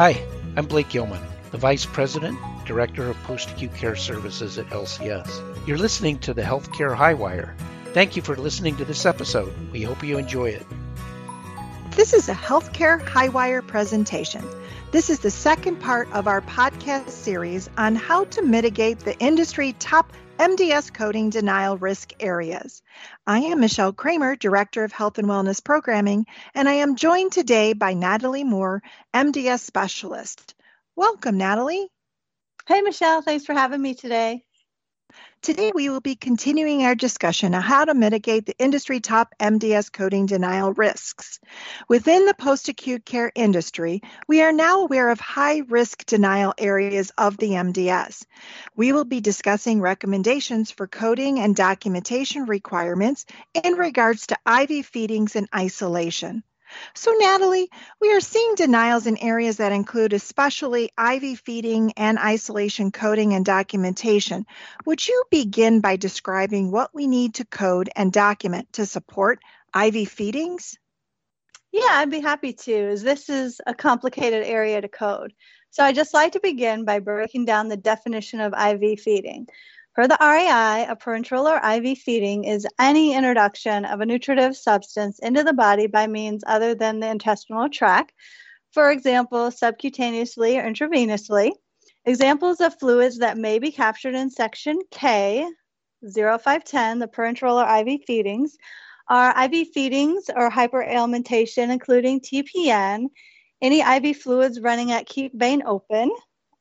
Hi, I'm Blake Gilman, the Vice President, Director of Post Acute Care Services at LCS. You're listening to the Healthcare Highwire. Thank you for listening to this episode. We hope you enjoy it. This is a Healthcare Highwire presentation. This is the second part of our podcast series on how to mitigate the industry top MDS coding denial risk areas. I am Michelle Kramer, Director of Health and Wellness Programming, and I am joined today by Natalie Moore, MDS Specialist. Welcome, Natalie. Hey, Michelle. Thanks for having me today. Today, we will be continuing our discussion on how to mitigate the industry top MDS coding denial risks. Within the post acute care industry, we are now aware of high risk denial areas of the MDS. We will be discussing recommendations for coding and documentation requirements in regards to IV feedings and isolation. So, Natalie, we are seeing denials in areas that include especially IV feeding and isolation coding and documentation. Would you begin by describing what we need to code and document to support IV feedings? Yeah, I'd be happy to, this is a complicated area to code. So, I'd just like to begin by breaking down the definition of IV feeding. For the RAI, a parenteral or IV feeding is any introduction of a nutritive substance into the body by means other than the intestinal tract, for example, subcutaneously or intravenously. Examples of fluids that may be captured in section K, 0510, the parenteral or IV feedings, are IV feedings or hyperalimentation, including TPN, any IV fluids running at keep vein open,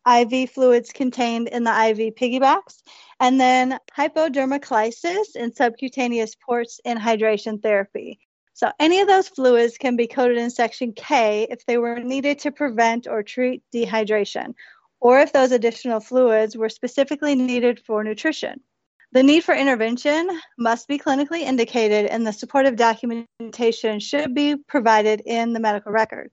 IV fluids contained in the IV piggybacks, and then hypodermoclysis and subcutaneous ports in hydration therapy. So, any of those fluids can be coded in section K if they were needed to prevent or treat dehydration, or if those additional fluids were specifically needed for nutrition. The need for intervention must be clinically indicated, and the supportive documentation should be provided in the medical record.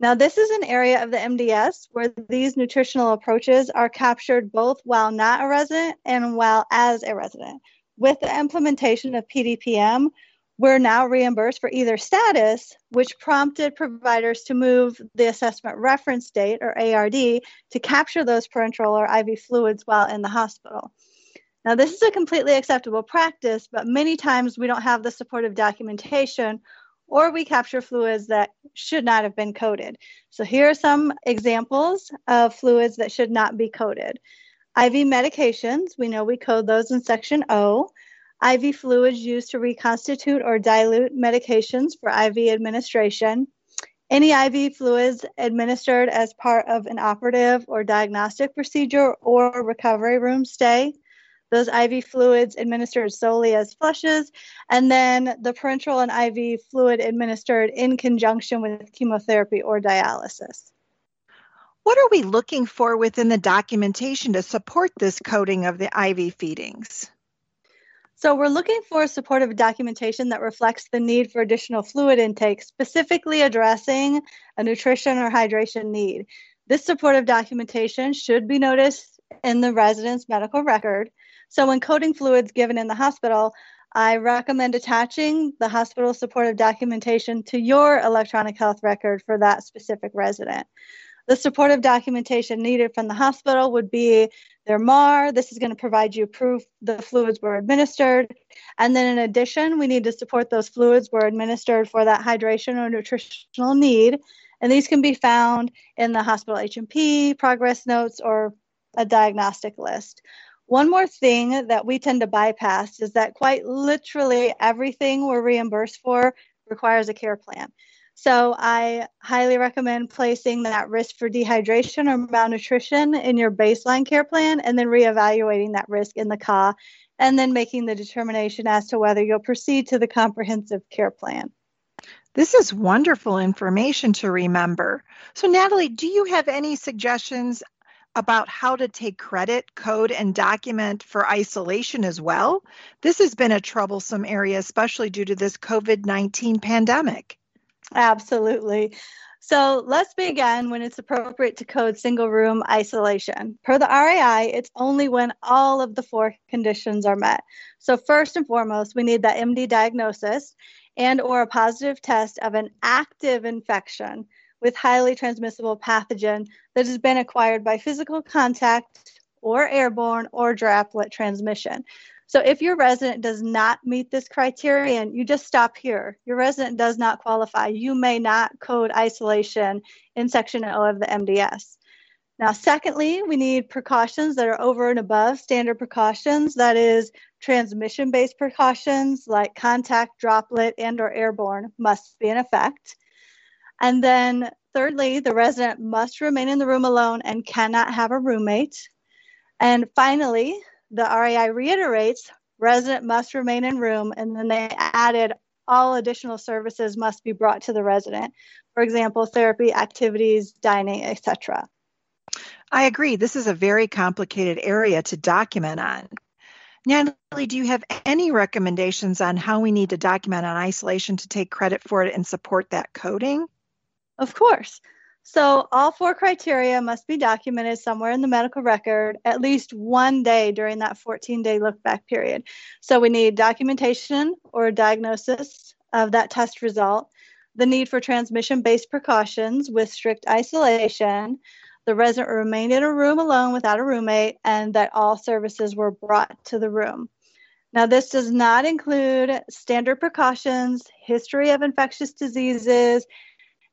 Now, this is an area of the MDS where these nutritional approaches are captured both while not a resident and while as a resident. With the implementation of PDPM, we're now reimbursed for either status, which prompted providers to move the assessment reference date or ARD to capture those parenteral or IV fluids while in the hospital. Now, this is a completely acceptable practice, but many times we don't have the supportive documentation or we capture fluids that should not have been coded. So here are some examples of fluids that should not be coded. IV medications, we know we code those in section O. IV fluids used to reconstitute or dilute medications for IV administration. Any IV fluids administered as part of an operative or diagnostic procedure or recovery room stay those IV fluids administered solely as flushes, and then the parenteral and IV fluid administered in conjunction with chemotherapy or dialysis. What are we looking for within the documentation to support this coding of the IV feedings? So, we're looking for supportive documentation that reflects the need for additional fluid intake, specifically addressing a nutrition or hydration need. This supportive documentation should be noticed in the resident's medical record. So, when coding fluids given in the hospital, I recommend attaching the hospital supportive documentation to your electronic health record for that specific resident. The supportive documentation needed from the hospital would be their MAR. This is going to provide you proof the fluids were administered. And then, in addition, we need to support those fluids were administered for that hydration or nutritional need. And these can be found in the hospital H&P, progress notes, or a diagnostic list. One more thing that we tend to bypass is that quite literally everything we're reimbursed for requires a care plan. So I highly recommend placing that risk for dehydration or malnutrition in your baseline care plan and then reevaluating that risk in the CA and then making the determination as to whether you'll proceed to the comprehensive care plan. This is wonderful information to remember. So, Natalie, do you have any suggestions about how to take credit, code, and document for isolation as well. This has been a troublesome area, especially due to this COVID 19 pandemic. Absolutely. So let's begin when it's appropriate to code single room isolation. Per the RAI, it's only when all of the four conditions are met. So first and foremost, we need that MD diagnosis and or a positive test of an active infection with highly transmissible pathogen that has been acquired by physical contact or airborne or droplet transmission. So if your resident does not meet this criterion, you just stop here. Your resident does not qualify. You may not code isolation in section O of the MDS. Now, secondly, we need precautions that are over and above standard precautions. That is, transmission-based precautions like contact, droplet, and or airborne must be in effect. And then thirdly, the resident must remain in the room alone and cannot have a roommate. And finally, the RAI reiterates resident must remain in room, and then they added all additional services must be brought to the resident. For example, therapy, activities, dining, etc. I agree. This is a very complicated area to document on. Natalie, do you have any recommendations on how we need to document on isolation to take credit for it and support that coding? Of course. So, all four criteria must be documented somewhere in the medical record at least one day during that 14 day look back period. So, we need documentation or diagnosis of that test result, the need for transmission based precautions with strict isolation, the resident remained in a room alone without a roommate, and that all services were brought to the room. Now, this does not include standard precautions, history of infectious diseases,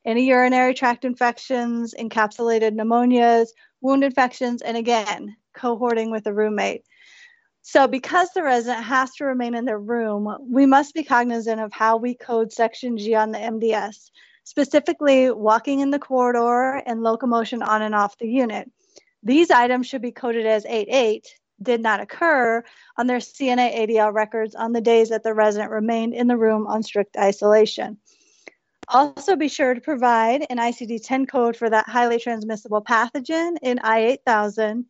any urinary tract infections, encapsulated pneumonias, wound infections, and again, cohorting with a roommate. So, because the resident has to remain in their room, we must be cognizant of how we code Section G on the MDS specifically walking in the corridor and locomotion on and off the unit. These items should be coded as 88, did not occur on their CNA ADL records on the days that the resident remained in the room on strict isolation. Also, be sure to provide an ICD 10 code for that highly transmissible pathogen in I 8000.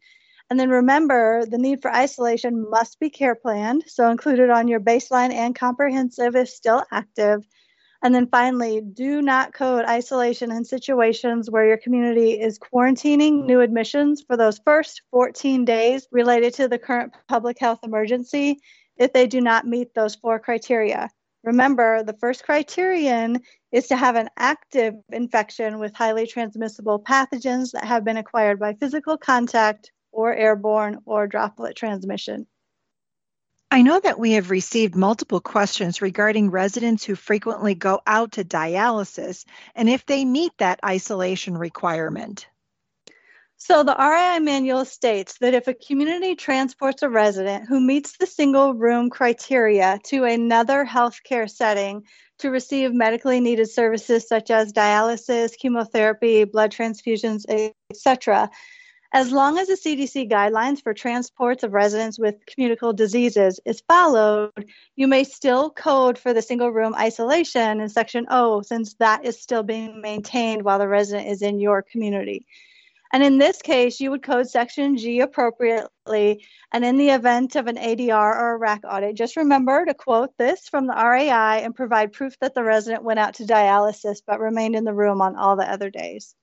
And then remember, the need for isolation must be care planned, so included on your baseline and comprehensive if still active. And then finally, do not code isolation in situations where your community is quarantining new admissions for those first 14 days related to the current public health emergency if they do not meet those four criteria. Remember, the first criterion is to have an active infection with highly transmissible pathogens that have been acquired by physical contact or airborne or droplet transmission. I know that we have received multiple questions regarding residents who frequently go out to dialysis and if they meet that isolation requirement. So, the RAI manual states that if a community transports a resident who meets the single room criteria to another healthcare setting to receive medically needed services such as dialysis, chemotherapy, blood transfusions, etc., as long as the CDC guidelines for transports of residents with communicable diseases is followed, you may still code for the single room isolation in Section O, since that is still being maintained while the resident is in your community. And in this case, you would code Section G appropriately. And in the event of an ADR or a RAC audit, just remember to quote this from the RAI and provide proof that the resident went out to dialysis but remained in the room on all the other days.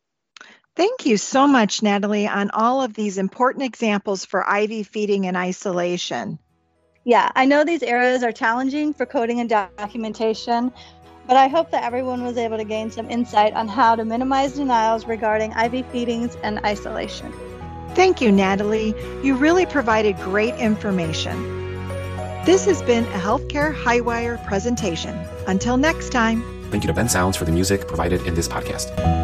Thank you so much, Natalie, on all of these important examples for IV feeding and isolation. Yeah, I know these areas are challenging for coding and documentation, but I hope that everyone was able to gain some insight on how to minimize denials regarding IV feedings and isolation. Thank you, Natalie. You really provided great information. This has been a Healthcare Highwire presentation. Until next time. Thank you to Ben Sounds for the music provided in this podcast.